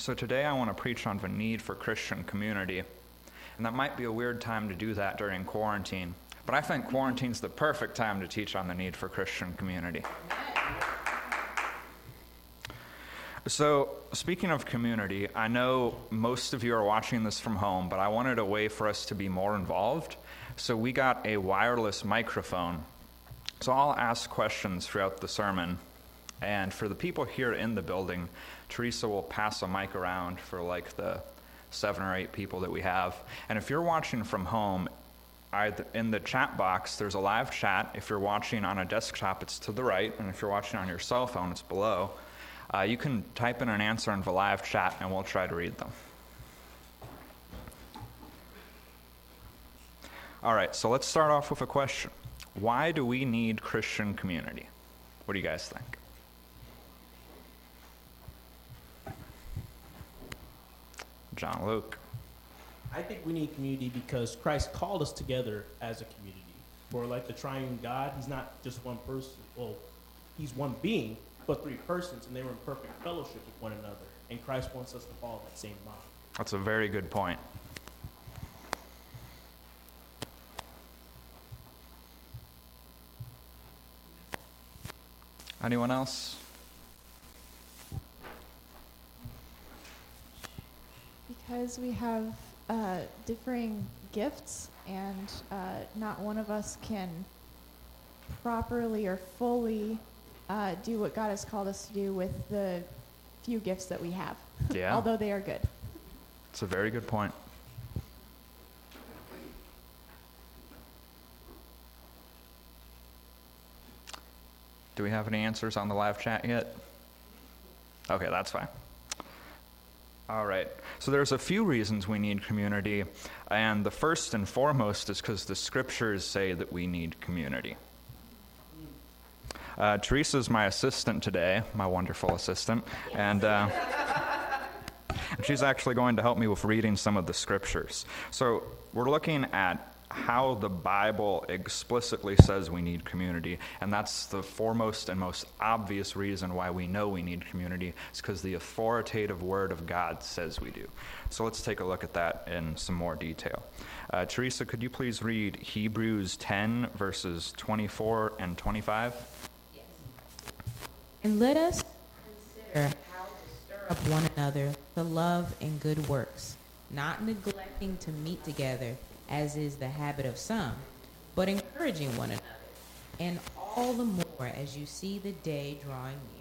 So today I want to preach on the need for Christian community. And that might be a weird time to do that during quarantine, but I think quarantine's the perfect time to teach on the need for Christian community. So, speaking of community, I know most of you are watching this from home, but I wanted a way for us to be more involved. So, we got a wireless microphone. So, I'll ask questions throughout the sermon. And for the people here in the building, Teresa will pass a mic around for like the seven or eight people that we have. And if you're watching from home, in the chat box, there's a live chat. If you're watching on a desktop, it's to the right. And if you're watching on your cell phone, it's below. Uh, you can type in an answer in the live chat and we'll try to read them. All right, so let's start off with a question Why do we need Christian community? What do you guys think? John Luke. I think we need community because Christ called us together as a community. For like the triune God, he's not just one person. Well, he's one being, but three persons, and they were in perfect fellowship with one another. And Christ wants us to follow that same model. That's a very good point. Anyone else? Because we have uh, differing gifts, and uh, not one of us can properly or fully uh, do what God has called us to do with the few gifts that we have, Yeah. although they are good. It's a very good point. Do we have any answers on the live chat yet? Okay, that's fine. All right. So there's a few reasons we need community, and the first and foremost is because the scriptures say that we need community. Uh, Teresa's my assistant today, my wonderful assistant, and uh, she's actually going to help me with reading some of the scriptures. So we're looking at how the Bible explicitly says we need community, and that's the foremost and most obvious reason why we know we need community. It's because the authoritative Word of God says we do. So let's take a look at that in some more detail. Uh, Teresa, could you please read Hebrews 10, verses 24 and 25? Yes. And let us consider how to stir up one another to love and good works, not neglecting to meet together as is the habit of some, but encouraging one another, and all the more as you see the day drawing near.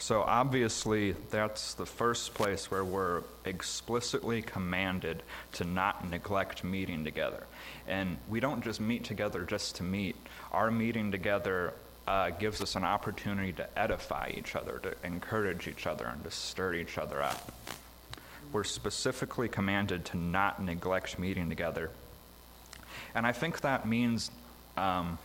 So, obviously, that's the first place where we're explicitly commanded to not neglect meeting together. And we don't just meet together just to meet, our meeting together uh, gives us an opportunity to edify each other, to encourage each other, and to stir each other up we're specifically commanded to not neglect meeting together. And I think that means, um,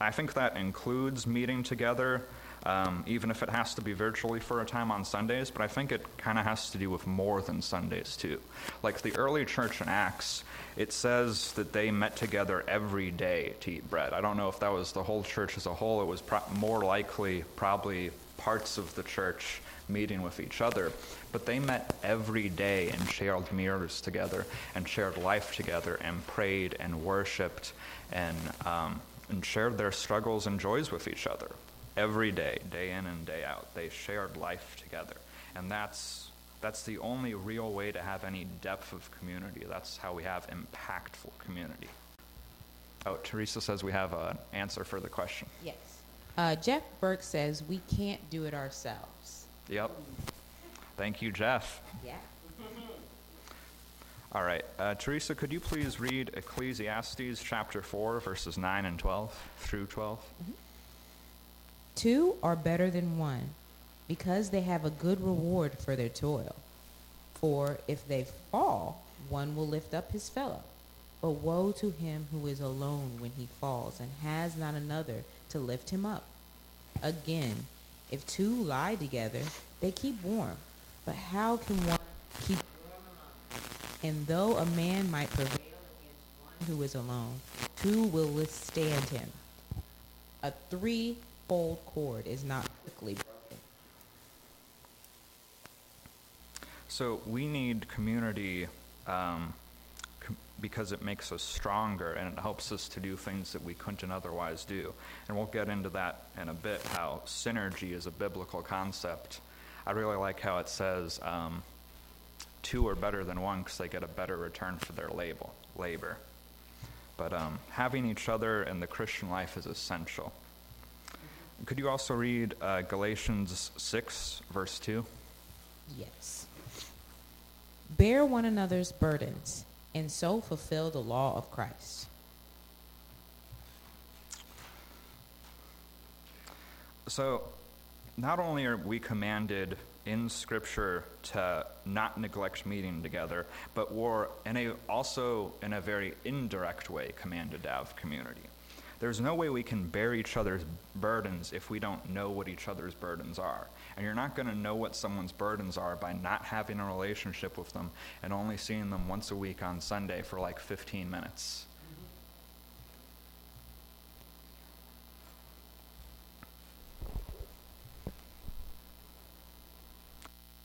I think that includes meeting together, um, even if it has to be virtually for a time on Sundays, but I think it kind of has to do with more than Sundays, too. Like the early church in Acts, it says that they met together every day to eat bread. I don't know if that was the whole church as a whole, it was pro- more likely probably parts of the church meeting with each other. But they met every day and shared meals together and shared life together and prayed and worshiped and, um, and shared their struggles and joys with each other. Every day, day in and day out, they shared life together. And that's, that's the only real way to have any depth of community. That's how we have impactful community. Oh, Teresa says we have an answer for the question. Yes. Uh, Jeff Burke says we can't do it ourselves. Yep. Thank you, Jeff. Yeah. All right. Uh, Teresa, could you please read Ecclesiastes chapter 4, verses 9 and 12 through 12? Mm-hmm. Two are better than one because they have a good reward for their toil. For if they fall, one will lift up his fellow. But woe to him who is alone when he falls and has not another to lift him up. Again, if two lie together, they keep warm. But how can one keep warm And though a man might prevail against one who is alone, two will withstand him. A threefold cord is not quickly broken. So we need community um, because it makes us stronger and it helps us to do things that we couldn't otherwise do. And we'll get into that in a bit, how synergy is a biblical concept. I really like how it says um, two are better than one because they get a better return for their label, labor. But um, having each other in the Christian life is essential. Could you also read uh, Galatians 6, verse 2? Yes. Bear one another's burdens, and so fulfill the law of Christ. So, not only are we commanded in Scripture to not neglect meeting together, but we're in a, also in a very indirect way commanded to have community. There's no way we can bear each other's burdens if we don't know what each other's burdens are. And you're not going to know what someone's burdens are by not having a relationship with them and only seeing them once a week on Sunday for like 15 minutes.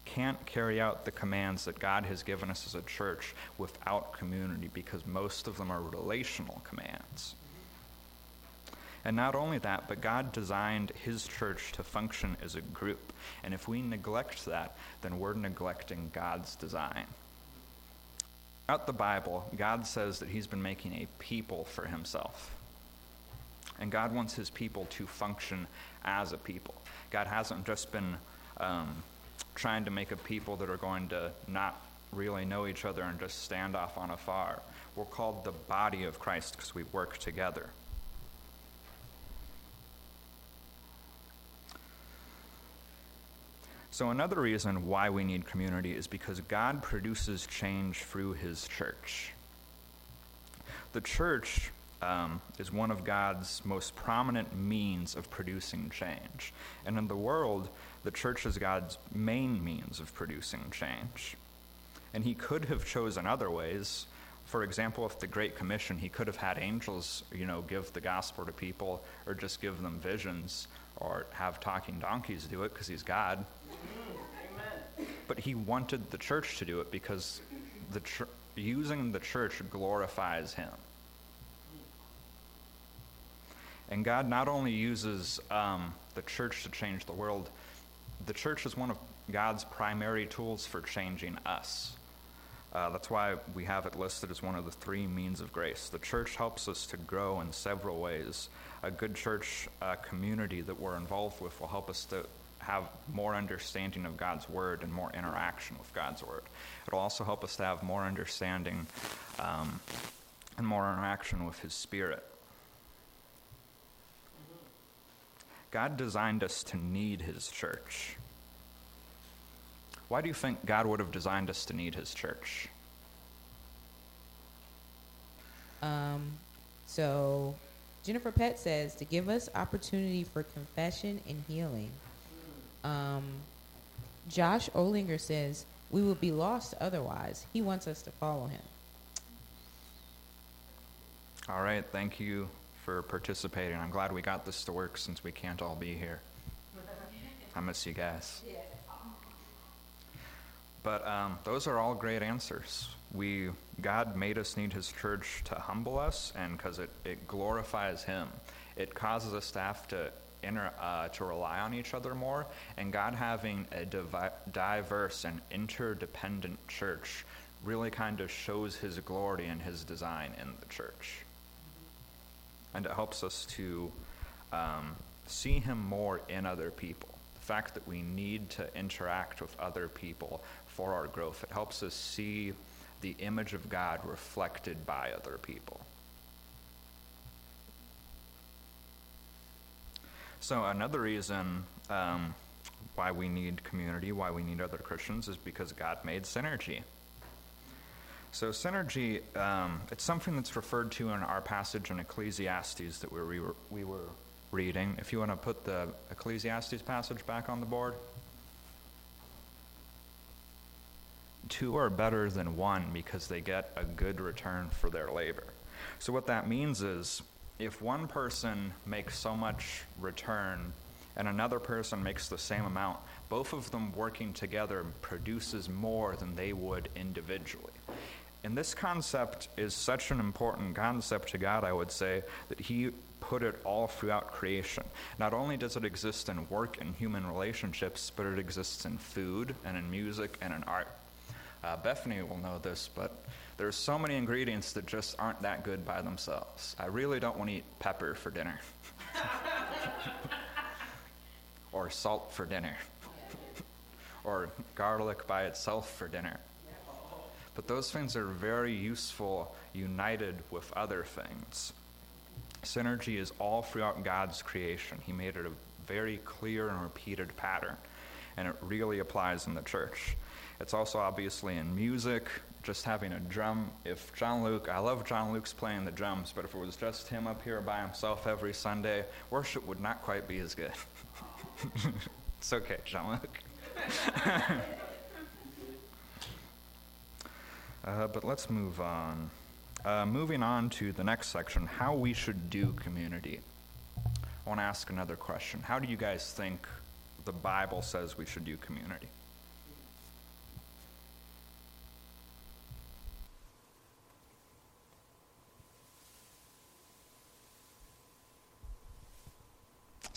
Can't carry out the commands that God has given us as a church without community because most of them are relational commands. And not only that, but God designed His church to function as a group. And if we neglect that, then we're neglecting God's design. Throughout the Bible, God says that He's been making a people for Himself. And God wants His people to function as a people. God hasn't just been um, trying to make a people that are going to not really know each other and just stand off on afar. We're called the body of Christ because we work together. So, another reason why we need community is because God produces change through His church. The church um, is one of God's most prominent means of producing change. And in the world, the church is God's main means of producing change. And He could have chosen other ways. For example, if the Great Commission, He could have had angels, you know, give the gospel to people or just give them visions or have talking donkeys do it because He's God but he wanted the church to do it because the ch- using the church glorifies him. And God not only uses um, the church to change the world, the church is one of God's primary tools for changing us. Uh, that's why we have it listed as one of the three means of grace. The church helps us to grow in several ways. A good church uh, community that we're involved with will help us to have more understanding of God's Word and more interaction with God's Word. It'll also help us to have more understanding um, and more interaction with His Spirit. God designed us to need His church. Why do you think God would have designed us to need His church? Um, so Jennifer Pett says to give us opportunity for confession and healing. Um, Josh Olinger says we would be lost otherwise. He wants us to follow him. All right, thank you for participating. I'm glad we got this to work since we can't all be here. I miss you guys. But um, those are all great answers. We God made us need His church to humble us, and because it, it glorifies Him, it causes us to have to inter, uh, to rely on each other more. And God having a divi- diverse and interdependent church really kind of shows His glory and His design in the church, and it helps us to um, see Him more in other people. The fact that we need to interact with other people for our growth. It helps us see the image of God reflected by other people. So, another reason um, why we need community, why we need other Christians, is because God made synergy. So, synergy, um, it's something that's referred to in our passage in Ecclesiastes that we were, we were reading. If you want to put the Ecclesiastes passage back on the board. two are better than one because they get a good return for their labor. So, what that means is if one person makes so much return and another person makes the same amount, both of them working together produces more than they would individually. And this concept is such an important concept to God, I would say, that He put it all throughout creation. Not only does it exist in work and human relationships, but it exists in food and in music and in art. Uh, Bethany will know this, but there's so many ingredients that just aren't that good by themselves. I really don't want to eat pepper for dinner, or salt for dinner, or garlic by itself for dinner. But those things are very useful united with other things. Synergy is all throughout God's creation. He made it a very clear and repeated pattern, and it really applies in the church. It's also obviously in music, just having a drum. If John Luke, I love John Luke's playing the drums, but if it was just him up here by himself every Sunday, worship would not quite be as good. it's okay, John Luke. uh, but let's move on. Uh, moving on to the next section how we should do community. I want to ask another question. How do you guys think the Bible says we should do community?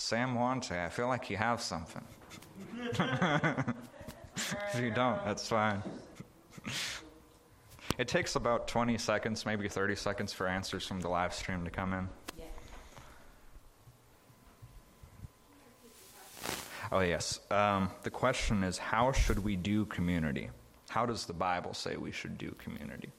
Sam Wante, I feel like you have something. if you don't, that's fine. it takes about 20 seconds, maybe 30 seconds for answers from the live stream to come in. Oh, yes. Um, the question is how should we do community? How does the Bible say we should do community?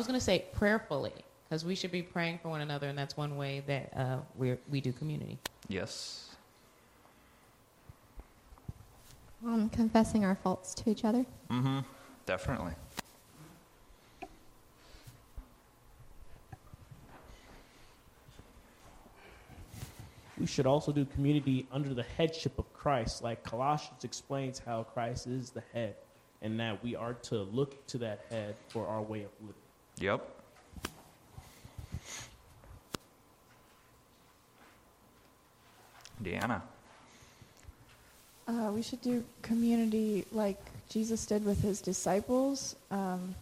Was going to say prayerfully, because we should be praying for one another, and that's one way that uh, we we do community. Yes. Um, confessing our faults to each other. Mm hmm. Definitely. We should also do community under the headship of Christ, like Colossians explains how Christ is the head, and that we are to look to that head for our way of living. Yep. Deanna. Uh, we should do community like Jesus did with his disciples, um,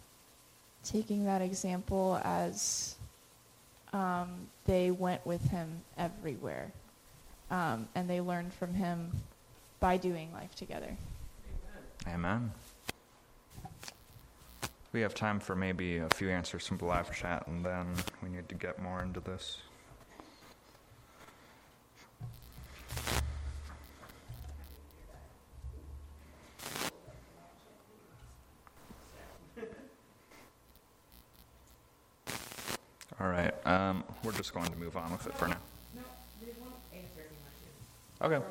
taking that example as um, they went with him everywhere. Um, and they learned from him by doing life together. Amen. We have time for maybe a few answers from the live chat, and then we need to get more into this. All right, um, we're just going to move on with it for now. Okay.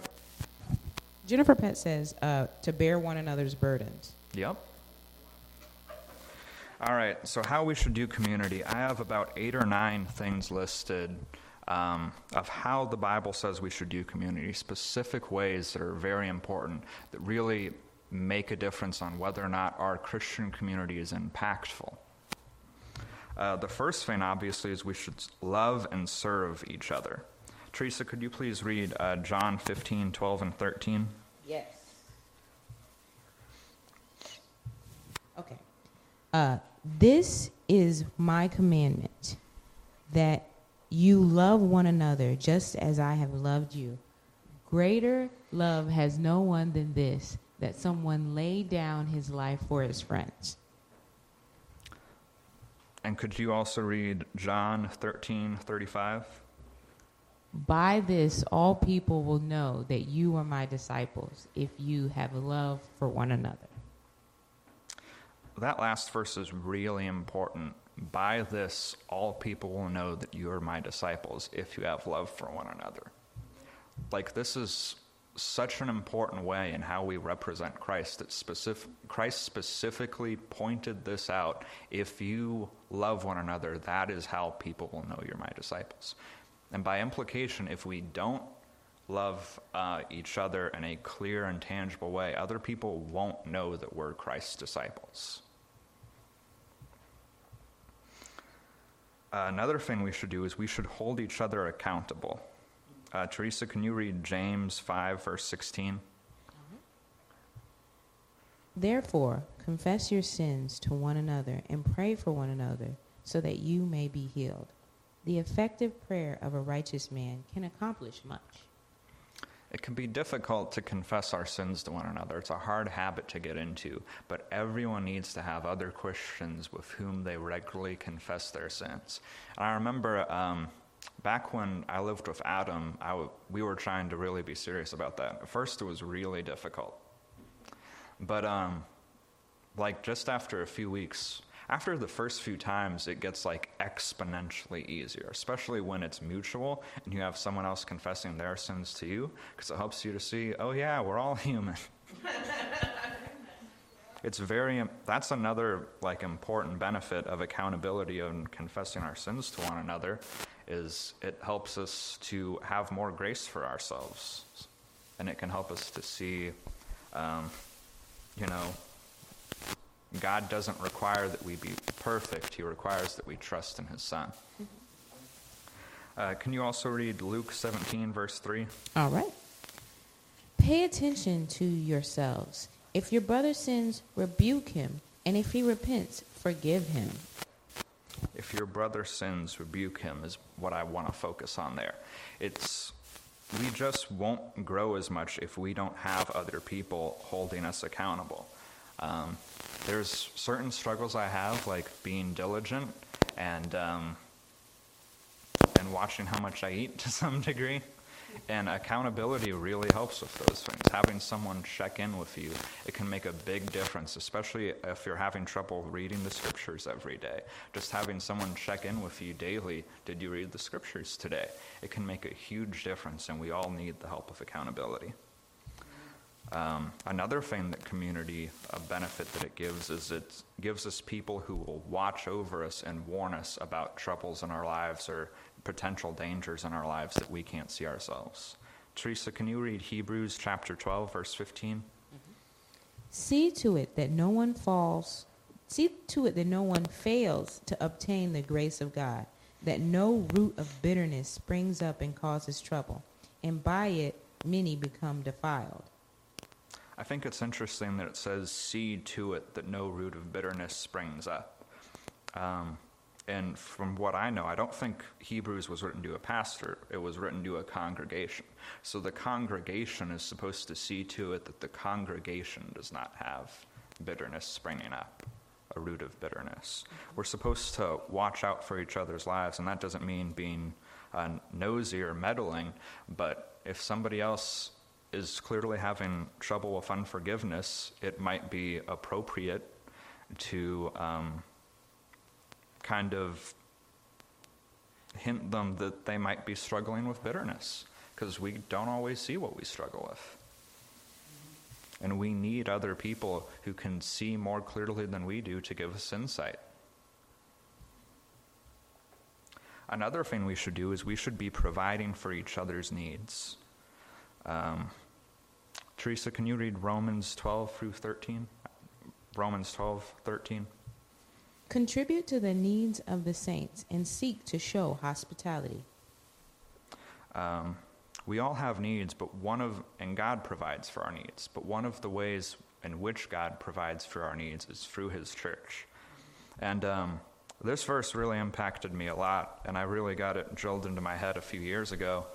Jennifer Pett says uh, to bear one another's burdens. Yep. All right, so how we should do community. I have about eight or nine things listed um, of how the Bible says we should do community, specific ways that are very important, that really make a difference on whether or not our Christian community is impactful. Uh, the first thing, obviously, is we should love and serve each other. Teresa, could you please read uh, John 15, 12, and 13? Yes. Uh, this is my commandment that you love one another just as I have loved you. Greater love has no one than this that someone laid down his life for his friends. And could you also read John 13, 35? By this, all people will know that you are my disciples if you have love for one another. That last verse is really important. By this, all people will know that you are my disciples if you have love for one another. Like, this is such an important way in how we represent Christ that specific, Christ specifically pointed this out. If you love one another, that is how people will know you're my disciples. And by implication, if we don't love uh, each other in a clear and tangible way, other people won't know that we're Christ's disciples. Another thing we should do is we should hold each other accountable. Uh, Teresa, can you read James 5, verse 16? Therefore, confess your sins to one another and pray for one another so that you may be healed. The effective prayer of a righteous man can accomplish much. It can be difficult to confess our sins to one another. It's a hard habit to get into, but everyone needs to have other Christians with whom they regularly confess their sins. And I remember um, back when I lived with Adam, I w- we were trying to really be serious about that. At first, it was really difficult. But, um, like, just after a few weeks, after the first few times, it gets like exponentially easier, especially when it's mutual and you have someone else confessing their sins to you, because it helps you to see, oh, yeah, we're all human. it's very, that's another like important benefit of accountability and confessing our sins to one another is it helps us to have more grace for ourselves and it can help us to see um, you know God doesn't require that we be perfect, He requires that we trust in His Son. Uh, can you also read Luke 17, verse 3? All right. Pay attention to yourselves. If your brother sins, rebuke him, and if he repents, forgive him. If your brother sins, rebuke him, is what I want to focus on there. It's we just won't grow as much if we don't have other people holding us accountable. Um, there's certain struggles I have, like being diligent and um, and watching how much I eat to some degree. And accountability really helps with those things. Having someone check in with you, it can make a big difference, especially if you're having trouble reading the scriptures every day. Just having someone check in with you daily, did you read the scriptures today? It can make a huge difference, and we all need the help of accountability. Um, another thing that community a benefit that it gives is it gives us people who will watch over us and warn us about troubles in our lives or potential dangers in our lives that we can't see ourselves. Teresa, can you read Hebrews chapter 12, verse 15? See to it that no one falls, see to it that no one fails to obtain the grace of God, that no root of bitterness springs up and causes trouble, and by it many become defiled. I think it's interesting that it says, see to it that no root of bitterness springs up. Um, and from what I know, I don't think Hebrews was written to a pastor, it was written to a congregation. So the congregation is supposed to see to it that the congregation does not have bitterness springing up, a root of bitterness. We're supposed to watch out for each other's lives, and that doesn't mean being uh, nosy or meddling, but if somebody else is clearly having trouble with unforgiveness, it might be appropriate to um, kind of hint them that they might be struggling with bitterness because we don't always see what we struggle with. And we need other people who can see more clearly than we do to give us insight. Another thing we should do is we should be providing for each other's needs. Um, Teresa, can you read Romans 12 through 13? Romans 12, 13. Contribute to the needs of the saints and seek to show hospitality. Um, we all have needs, but one of, and God provides for our needs, but one of the ways in which God provides for our needs is through His church. And um, this verse really impacted me a lot, and I really got it drilled into my head a few years ago.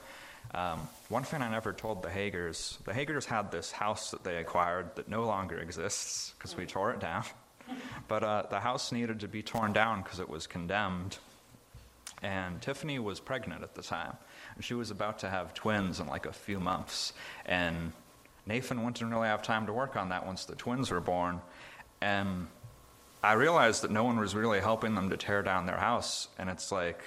Um, one thing I never told the Hagers the Hagers had this house that they acquired that no longer exists because we tore it down. But uh, the house needed to be torn down because it was condemned. And Tiffany was pregnant at the time. And she was about to have twins in like a few months. And Nathan wouldn't really have time to work on that once the twins were born. And I realized that no one was really helping them to tear down their house. And it's like,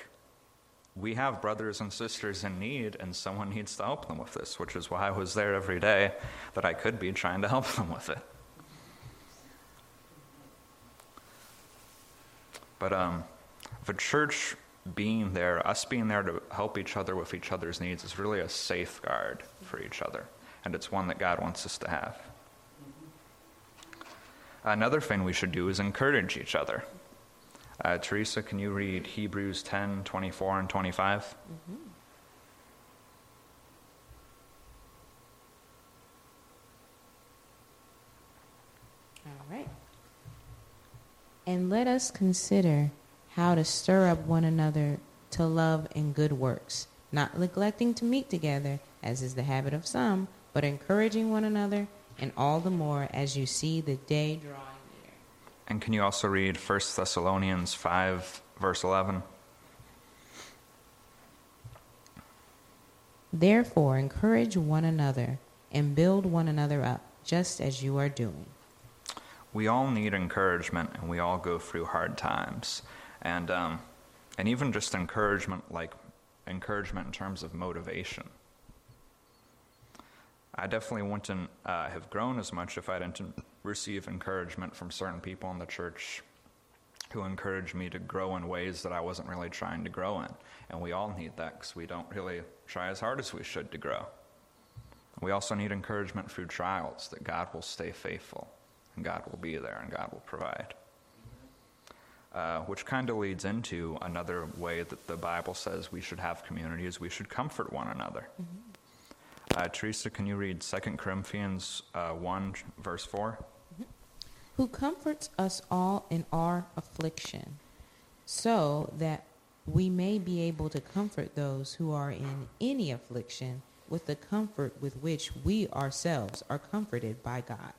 we have brothers and sisters in need, and someone needs to help them with this, which is why I was there every day that I could be trying to help them with it. But um, the church being there, us being there to help each other with each other's needs, is really a safeguard for each other, and it's one that God wants us to have. Another thing we should do is encourage each other. Uh, Teresa, can you read Hebrews 10 24 and 25? All right. And let us consider how to stir up one another to love and good works, not neglecting to meet together, as is the habit of some, but encouraging one another, and all the more as you see the day drawing. And can you also read 1 Thessalonians 5, verse 11? Therefore, encourage one another and build one another up, just as you are doing. We all need encouragement and we all go through hard times. And, um, and even just encouragement, like encouragement in terms of motivation. I definitely wouldn't uh, have grown as much if I didn't receive encouragement from certain people in the church who encouraged me to grow in ways that I wasn't really trying to grow in. And we all need that because we don't really try as hard as we should to grow. We also need encouragement through trials that God will stay faithful and God will be there and God will provide. Uh, which kind of leads into another way that the Bible says we should have community is we should comfort one another. Uh, Teresa, can you read 2 Corinthians uh, 1, verse 4? Who comforts us all in our affliction, so that we may be able to comfort those who are in any affliction with the comfort with which we ourselves are comforted by God.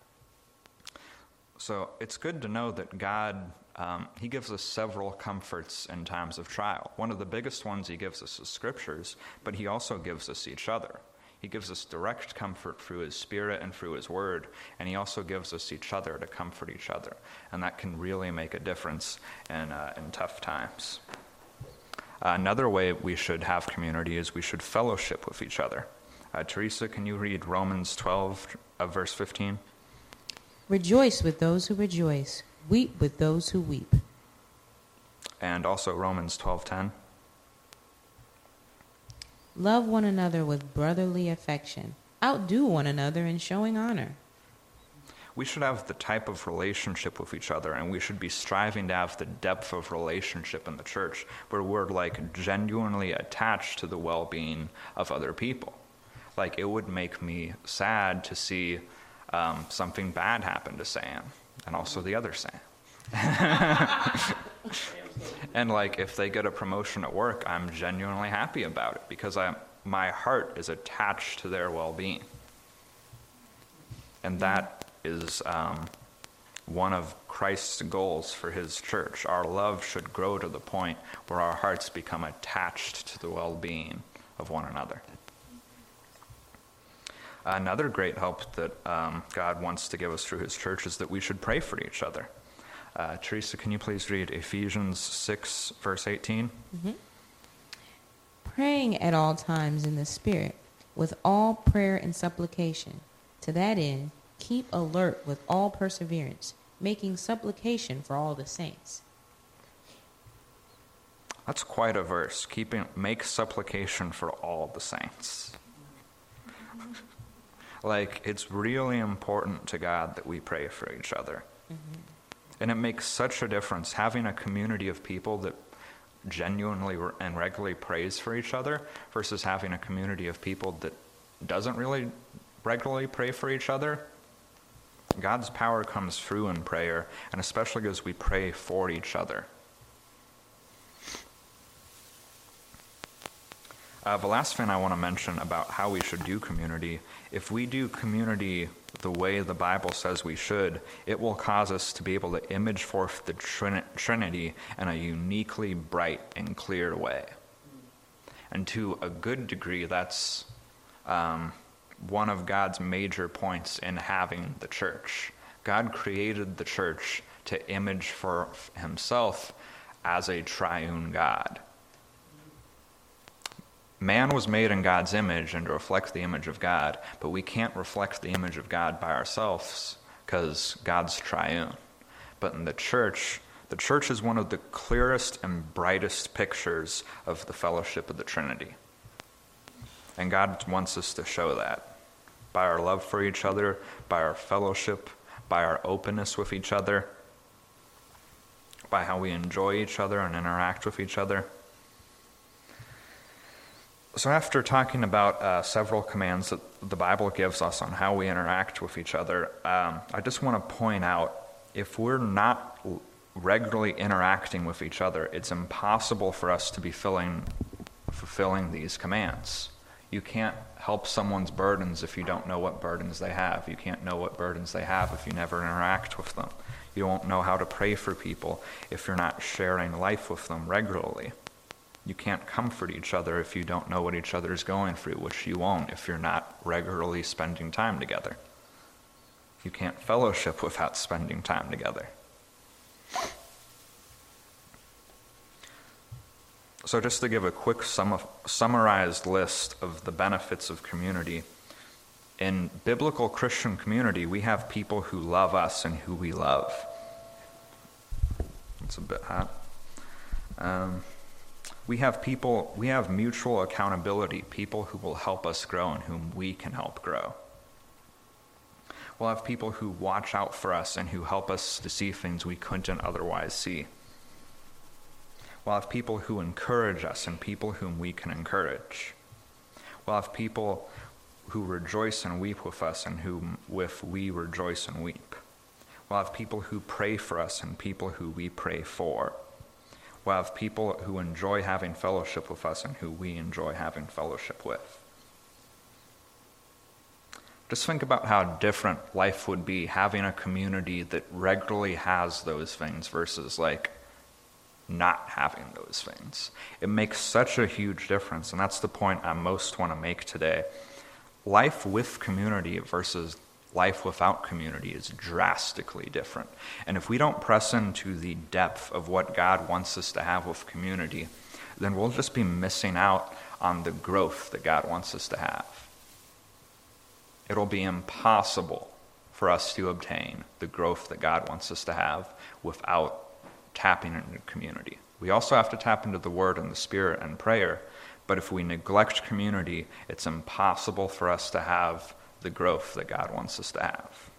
So it's good to know that God, um, He gives us several comforts in times of trial. One of the biggest ones He gives us is scriptures, but He also gives us each other. He gives us direct comfort through His Spirit and through His Word, and He also gives us each other to comfort each other. And that can really make a difference in, uh, in tough times. Uh, another way we should have community is we should fellowship with each other. Uh, Teresa, can you read Romans 12, uh, verse 15? Rejoice with those who rejoice, weep with those who weep. And also Romans 12:10. Love one another with brotherly affection. Outdo one another in showing honor. We should have the type of relationship with each other, and we should be striving to have the depth of relationship in the church where we're like genuinely attached to the well being of other people. Like, it would make me sad to see um, something bad happen to Sam and also the other Sam. and like if they get a promotion at work, I'm genuinely happy about it because I my heart is attached to their well-being, and that is um, one of Christ's goals for His church. Our love should grow to the point where our hearts become attached to the well-being of one another. Another great help that um, God wants to give us through His church is that we should pray for each other. Uh, Teresa, can you please read Ephesians 6, verse 18? Mm-hmm. Praying at all times in the Spirit, with all prayer and supplication. To that end, keep alert with all perseverance, making supplication for all the saints. That's quite a verse. Keeping, make supplication for all the saints. Mm-hmm. like, it's really important to God that we pray for each other. Mm-hmm. And it makes such a difference having a community of people that genuinely and regularly prays for each other versus having a community of people that doesn't really regularly pray for each other. God's power comes through in prayer, and especially as we pray for each other. Uh, the last thing I want to mention about how we should do community if we do community the way the Bible says we should, it will cause us to be able to image forth the Trin- Trinity in a uniquely bright and clear way. And to a good degree, that's um, one of God's major points in having the church. God created the church to image for himself as a triune God. Man was made in God's image and to reflect the image of God, but we can't reflect the image of God by ourselves because God's triune. But in the church, the church is one of the clearest and brightest pictures of the fellowship of the Trinity. And God wants us to show that by our love for each other, by our fellowship, by our openness with each other. by how we enjoy each other and interact with each other. So, after talking about uh, several commands that the Bible gives us on how we interact with each other, um, I just want to point out if we're not regularly interacting with each other, it's impossible for us to be filling, fulfilling these commands. You can't help someone's burdens if you don't know what burdens they have. You can't know what burdens they have if you never interact with them. You won't know how to pray for people if you're not sharing life with them regularly. You can't comfort each other if you don't know what each other is going through, which you won't if you're not regularly spending time together. You can't fellowship without spending time together. So, just to give a quick sum summarized list of the benefits of community. In biblical Christian community, we have people who love us and who we love. It's a bit hot. Um, we have people, we have mutual accountability, people who will help us grow and whom we can help grow. We'll have people who watch out for us and who help us to see things we couldn't otherwise see. We'll have people who encourage us and people whom we can encourage. We'll have people who rejoice and weep with us and whom with we rejoice and weep. We'll have people who pray for us and people who we pray for. We'll have people who enjoy having fellowship with us and who we enjoy having fellowship with. Just think about how different life would be having a community that regularly has those things versus like not having those things. It makes such a huge difference, and that's the point I most want to make today. Life with community versus life without community is drastically different. And if we don't press into the depth of what God wants us to have with community, then we'll just be missing out on the growth that God wants us to have. It'll be impossible for us to obtain the growth that God wants us to have without tapping into community. We also have to tap into the Word and the Spirit and prayer. But if we neglect community, it's impossible for us to have the growth that God wants us to have.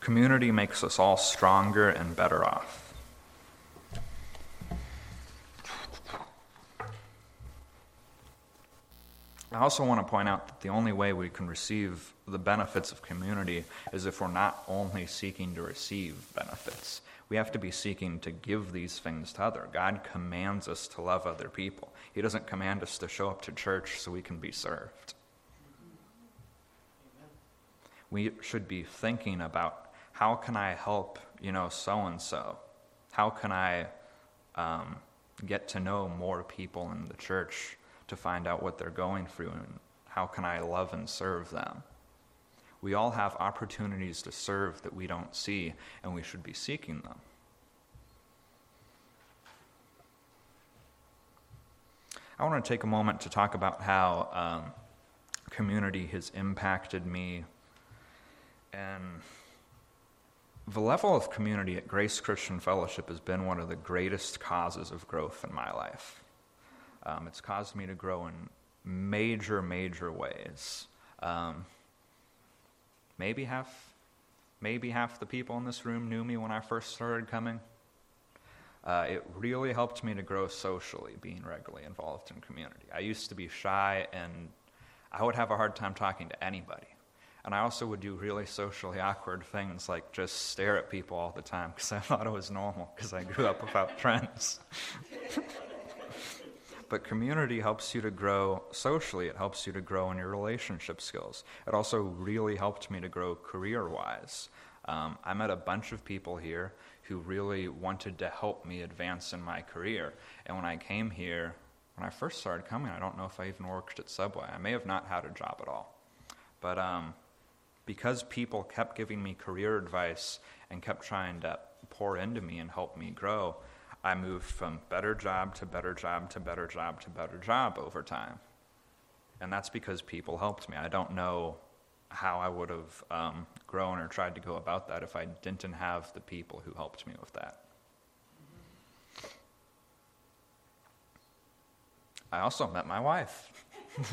Community makes us all stronger and better off. I also want to point out that the only way we can receive the benefits of community is if we're not only seeking to receive benefits. We have to be seeking to give these things to other. God commands us to love other people. He doesn't command us to show up to church so we can be served. We should be thinking about how can I help, you know, so and so? How can I um, get to know more people in the church? to find out what they're going through and how can I love and serve them. We all have opportunities to serve that we don't see, and we should be seeking them. I want to take a moment to talk about how um, community has impacted me and the level of community at Grace Christian Fellowship has been one of the greatest causes of growth in my life. Um, it's caused me to grow in major, major ways. Um, maybe half, maybe half the people in this room knew me when I first started coming. Uh, it really helped me to grow socially, being regularly involved in community. I used to be shy and I would have a hard time talking to anybody. And I also would do really socially awkward things like just stare at people all the time because I thought it was normal because I grew up without friends. but community helps you to grow socially. It helps you to grow in your relationship skills. It also really helped me to grow career wise. Um, I met a bunch of people here who really wanted to help me advance in my career. And when I came here, when I first started coming, I don't know if I even worked at Subway. I may have not had a job at all. But um, because people kept giving me career advice and kept trying to pour into me and help me grow, I moved from better job to better job to better job to better job over time. And that's because people helped me. I don't know how I would have um, grown or tried to go about that if I didn't have the people who helped me with that. I also met my wife.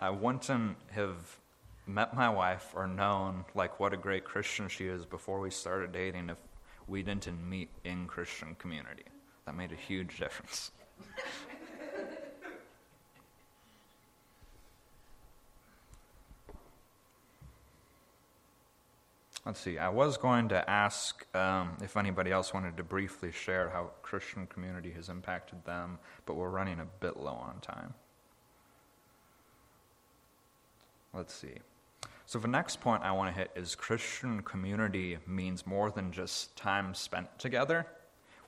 I wouldn't have met my wife or known like what a great Christian she is before we started dating if we didn't meet in Christian community. That made a huge difference. Let's see, I was going to ask um, if anybody else wanted to briefly share how Christian community has impacted them, but we're running a bit low on time. Let's see. So, the next point I want to hit is Christian community means more than just time spent together.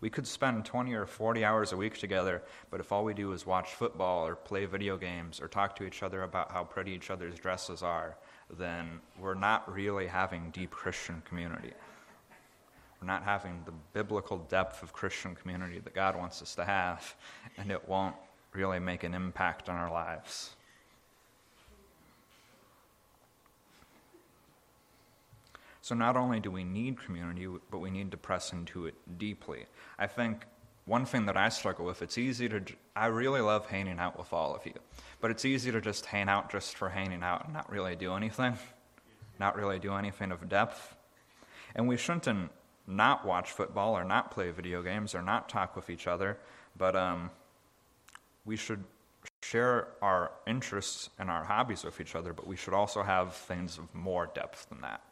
We could spend 20 or 40 hours a week together, but if all we do is watch football or play video games or talk to each other about how pretty each other's dresses are, then we're not really having deep Christian community. We're not having the biblical depth of Christian community that God wants us to have, and it won't really make an impact on our lives. So, not only do we need community, but we need to press into it deeply. I think one thing that I struggle with, it's easy to, I really love hanging out with all of you, but it's easy to just hang out just for hanging out and not really do anything, not really do anything of depth. And we shouldn't not watch football or not play video games or not talk with each other, but um, we should share our interests and our hobbies with each other, but we should also have things of more depth than that.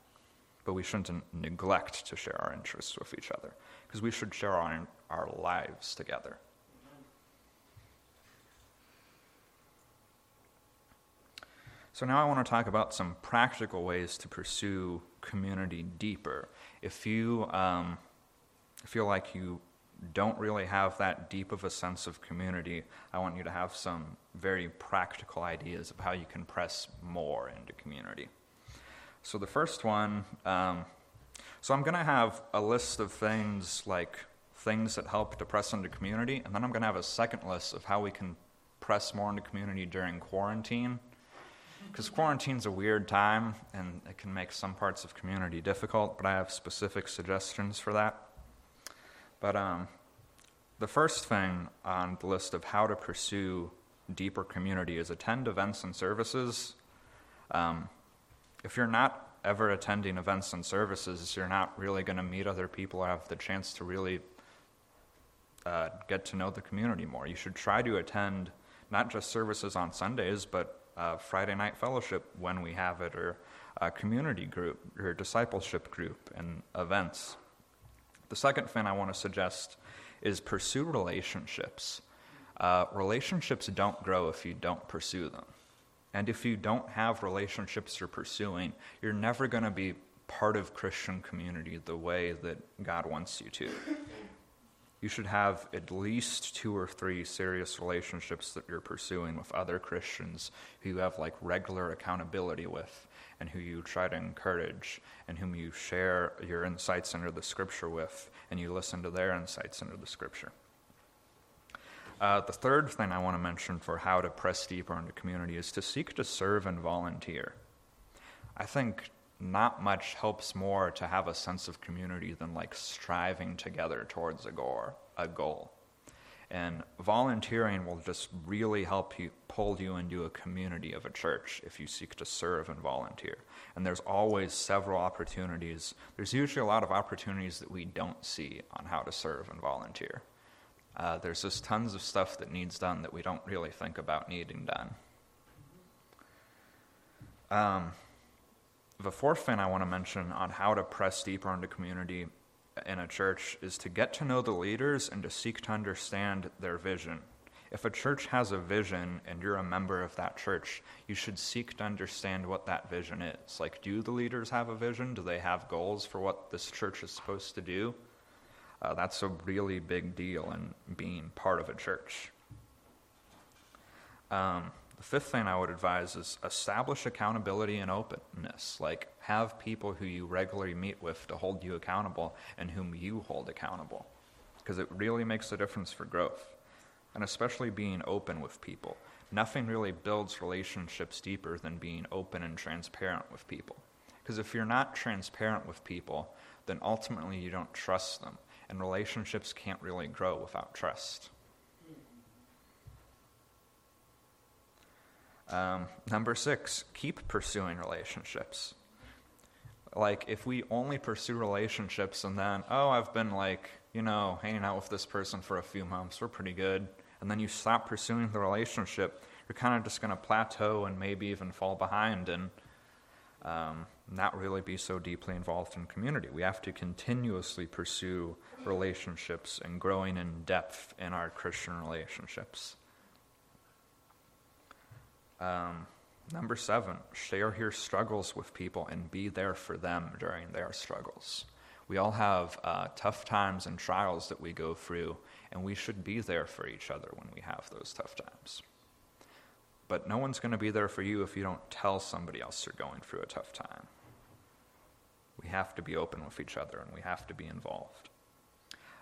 But we shouldn't neglect to share our interests with each other because we should share our, our lives together. So, now I want to talk about some practical ways to pursue community deeper. If you um, feel like you don't really have that deep of a sense of community, I want you to have some very practical ideas of how you can press more into community. So, the first one um, so I'm going to have a list of things like things that help to press into community, and then I'm going to have a second list of how we can press more into community during quarantine. Because quarantine's a weird time, and it can make some parts of community difficult, but I have specific suggestions for that. But um, the first thing on the list of how to pursue deeper community is attend events and services. Um, if you're not ever attending events and services, you're not really going to meet other people or have the chance to really uh, get to know the community more. You should try to attend not just services on Sundays, but uh, Friday night fellowship when we have it, or a community group, or discipleship group, and events. The second thing I want to suggest is pursue relationships. Uh, relationships don't grow if you don't pursue them. And if you don't have relationships you're pursuing, you're never going to be part of Christian community the way that God wants you to. You should have at least two or three serious relationships that you're pursuing with other Christians who you have like regular accountability with and who you try to encourage and whom you share your insights under the scripture with and you listen to their insights under the scripture. Uh, the third thing I want to mention for how to press deeper into community is to seek to serve and volunteer. I think not much helps more to have a sense of community than like striving together towards a goal. A goal. And volunteering will just really help you pull you into a community of a church if you seek to serve and volunteer. And there's always several opportunities. There's usually a lot of opportunities that we don't see on how to serve and volunteer. Uh, there's just tons of stuff that needs done that we don't really think about needing done. Um, the fourth thing I want to mention on how to press deeper into community in a church is to get to know the leaders and to seek to understand their vision. If a church has a vision and you're a member of that church, you should seek to understand what that vision is. Like, do the leaders have a vision? Do they have goals for what this church is supposed to do? Uh, that's a really big deal in being part of a church. Um, the fifth thing I would advise is establish accountability and openness. Like, have people who you regularly meet with to hold you accountable and whom you hold accountable. Because it really makes a difference for growth. And especially being open with people. Nothing really builds relationships deeper than being open and transparent with people. Because if you're not transparent with people, then ultimately you don't trust them and relationships can't really grow without trust. Um, number six, keep pursuing relationships. Like, if we only pursue relationships and then, oh, I've been like, you know, hanging out with this person for a few months, we're pretty good, and then you stop pursuing the relationship, you're kind of just going to plateau and maybe even fall behind and um, not really be so deeply involved in community. We have to continuously pursue relationships and growing in depth in our Christian relationships. Um, number seven, share your struggles with people and be there for them during their struggles. We all have uh, tough times and trials that we go through, and we should be there for each other when we have those tough times. But no one's going to be there for you if you don't tell somebody else you're going through a tough time. We have to be open with each other and we have to be involved.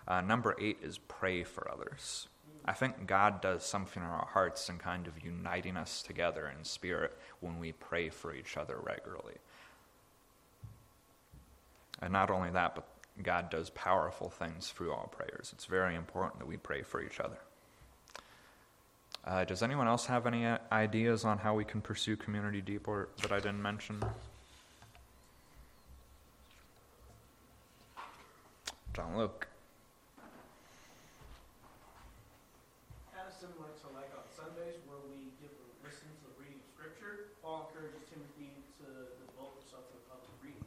Uh, number eight is pray for others. I think God does something in our hearts and kind of uniting us together in spirit when we pray for each other regularly. And not only that, but God does powerful things through all prayers. It's very important that we pray for each other. Uh, does anyone else have any uh, ideas on how we can pursue community deeper that I didn't mention? John Luke. Kind of similar to like on Sundays where we give a listen to the reading of scripture. Paul encourages Timothy to devote himself to public reading.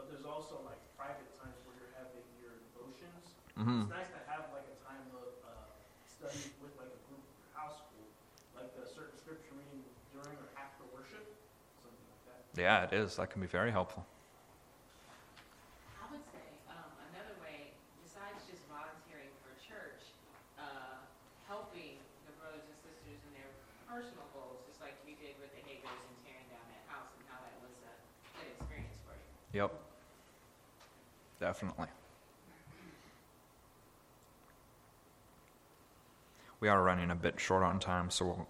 But there's also like private times where you're having your devotions. Mm-hmm. It's nice to have like a time of uh, study with like a group of your house school, like a certain scripture reading during or after worship, something like that. Yeah, it is. That can be very helpful. I would say um, another way, besides just volunteering for church, uh, helping the brothers and sisters in their personal goals, just like you did with the Hagers and tearing down that house, and how that was a good experience for you. Yep. Definitely. We are running a bit short on time, so we'll,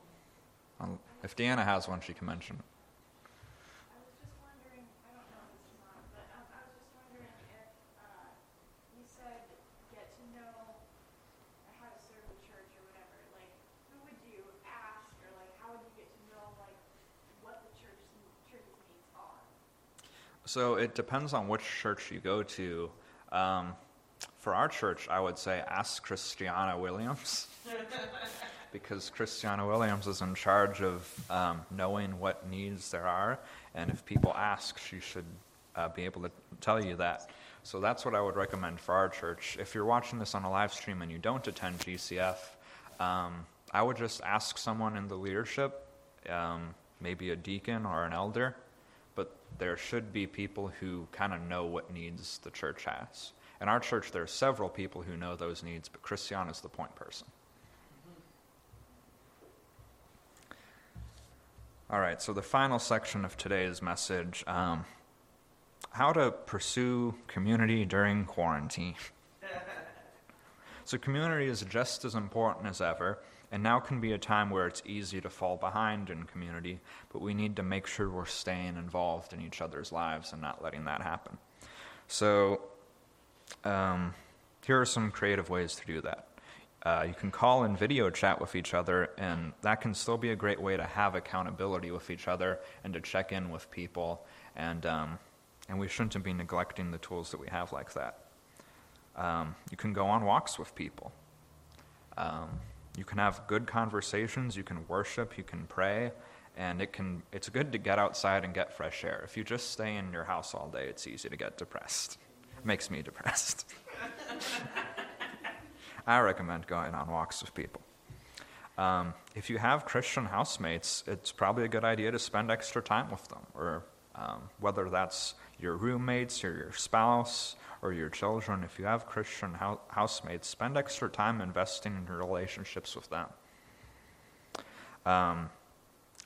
um, if Deanna has one, she can mention it. I was just wondering, I don't know if this is on, but um, I was just wondering if, uh, you said get to know how to serve the church or whatever, like, who would you ask, or like, how would you get to know, like, what the church, church's needs are? So it depends on which church you go to. Um, for our church, I would say ask Christiana Williams. because Christiana Williams is in charge of um, knowing what needs there are. And if people ask, she should uh, be able to tell you that. So that's what I would recommend for our church. If you're watching this on a live stream and you don't attend GCF, um, I would just ask someone in the leadership, um, maybe a deacon or an elder, but there should be people who kind of know what needs the church has. In our church, there are several people who know those needs, but Christian is the point person. All right, so the final section of today's message um, how to pursue community during quarantine. so, community is just as important as ever, and now can be a time where it's easy to fall behind in community, but we need to make sure we're staying involved in each other's lives and not letting that happen. So, um, here are some creative ways to do that. Uh, you can call and video chat with each other, and that can still be a great way to have accountability with each other and to check in with people. And um, and we shouldn't be neglecting the tools that we have like that. Um, you can go on walks with people. Um, you can have good conversations. You can worship. You can pray, and it can. It's good to get outside and get fresh air. If you just stay in your house all day, it's easy to get depressed. It makes me depressed. I recommend going on walks with people. Um, if you have Christian housemates, it's probably a good idea to spend extra time with them, or um, whether that's your roommates or your spouse or your children. If you have Christian hou- housemates, spend extra time investing in your relationships with them. Um,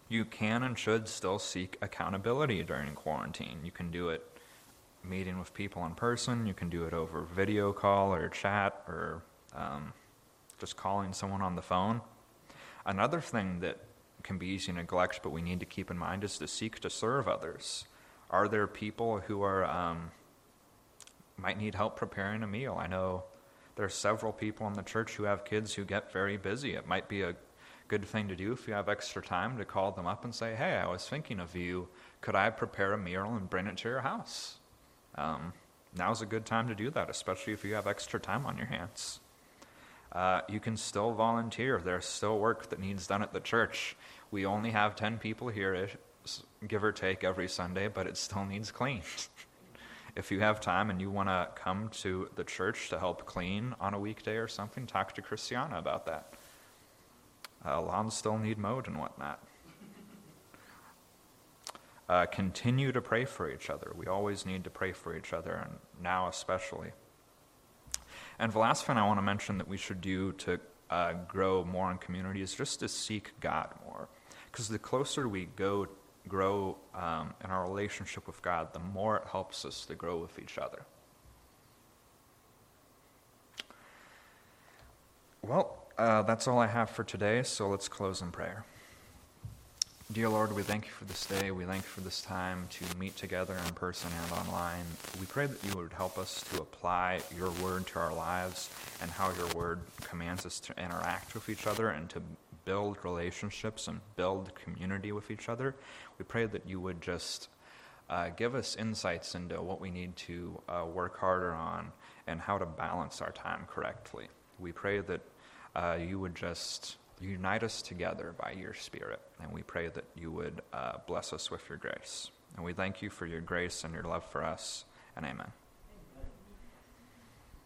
you can and should still seek accountability during quarantine. You can do it meeting with people in person, you can do it over video call or chat or um, just calling someone on the phone. Another thing that can be easy to neglect, but we need to keep in mind, is to seek to serve others. Are there people who are um, might need help preparing a meal? I know there are several people in the church who have kids who get very busy. It might be a good thing to do if you have extra time to call them up and say, hey, I was thinking of you. Could I prepare a meal and bring it to your house? Um, now's a good time to do that, especially if you have extra time on your hands. Uh, you can still volunteer. There's still work that needs done at the church. We only have 10 people here, give or take, every Sunday, but it still needs cleaned. if you have time and you want to come to the church to help clean on a weekday or something, talk to Christiana about that. Uh, lawns still need mowed and whatnot. Uh, continue to pray for each other. We always need to pray for each other, and now especially. And the last thing I want to mention that we should do to uh, grow more in community is just to seek God more. Because the closer we go, grow um, in our relationship with God, the more it helps us to grow with each other. Well, uh, that's all I have for today, so let's close in prayer. Dear Lord, we thank you for this day. We thank you for this time to meet together in person and online. We pray that you would help us to apply your word to our lives and how your word commands us to interact with each other and to build relationships and build community with each other. We pray that you would just uh, give us insights into what we need to uh, work harder on and how to balance our time correctly. We pray that uh, you would just unite us together by your Spirit. And we pray that you would uh, bless us with your grace. And we thank you for your grace and your love for us. And amen.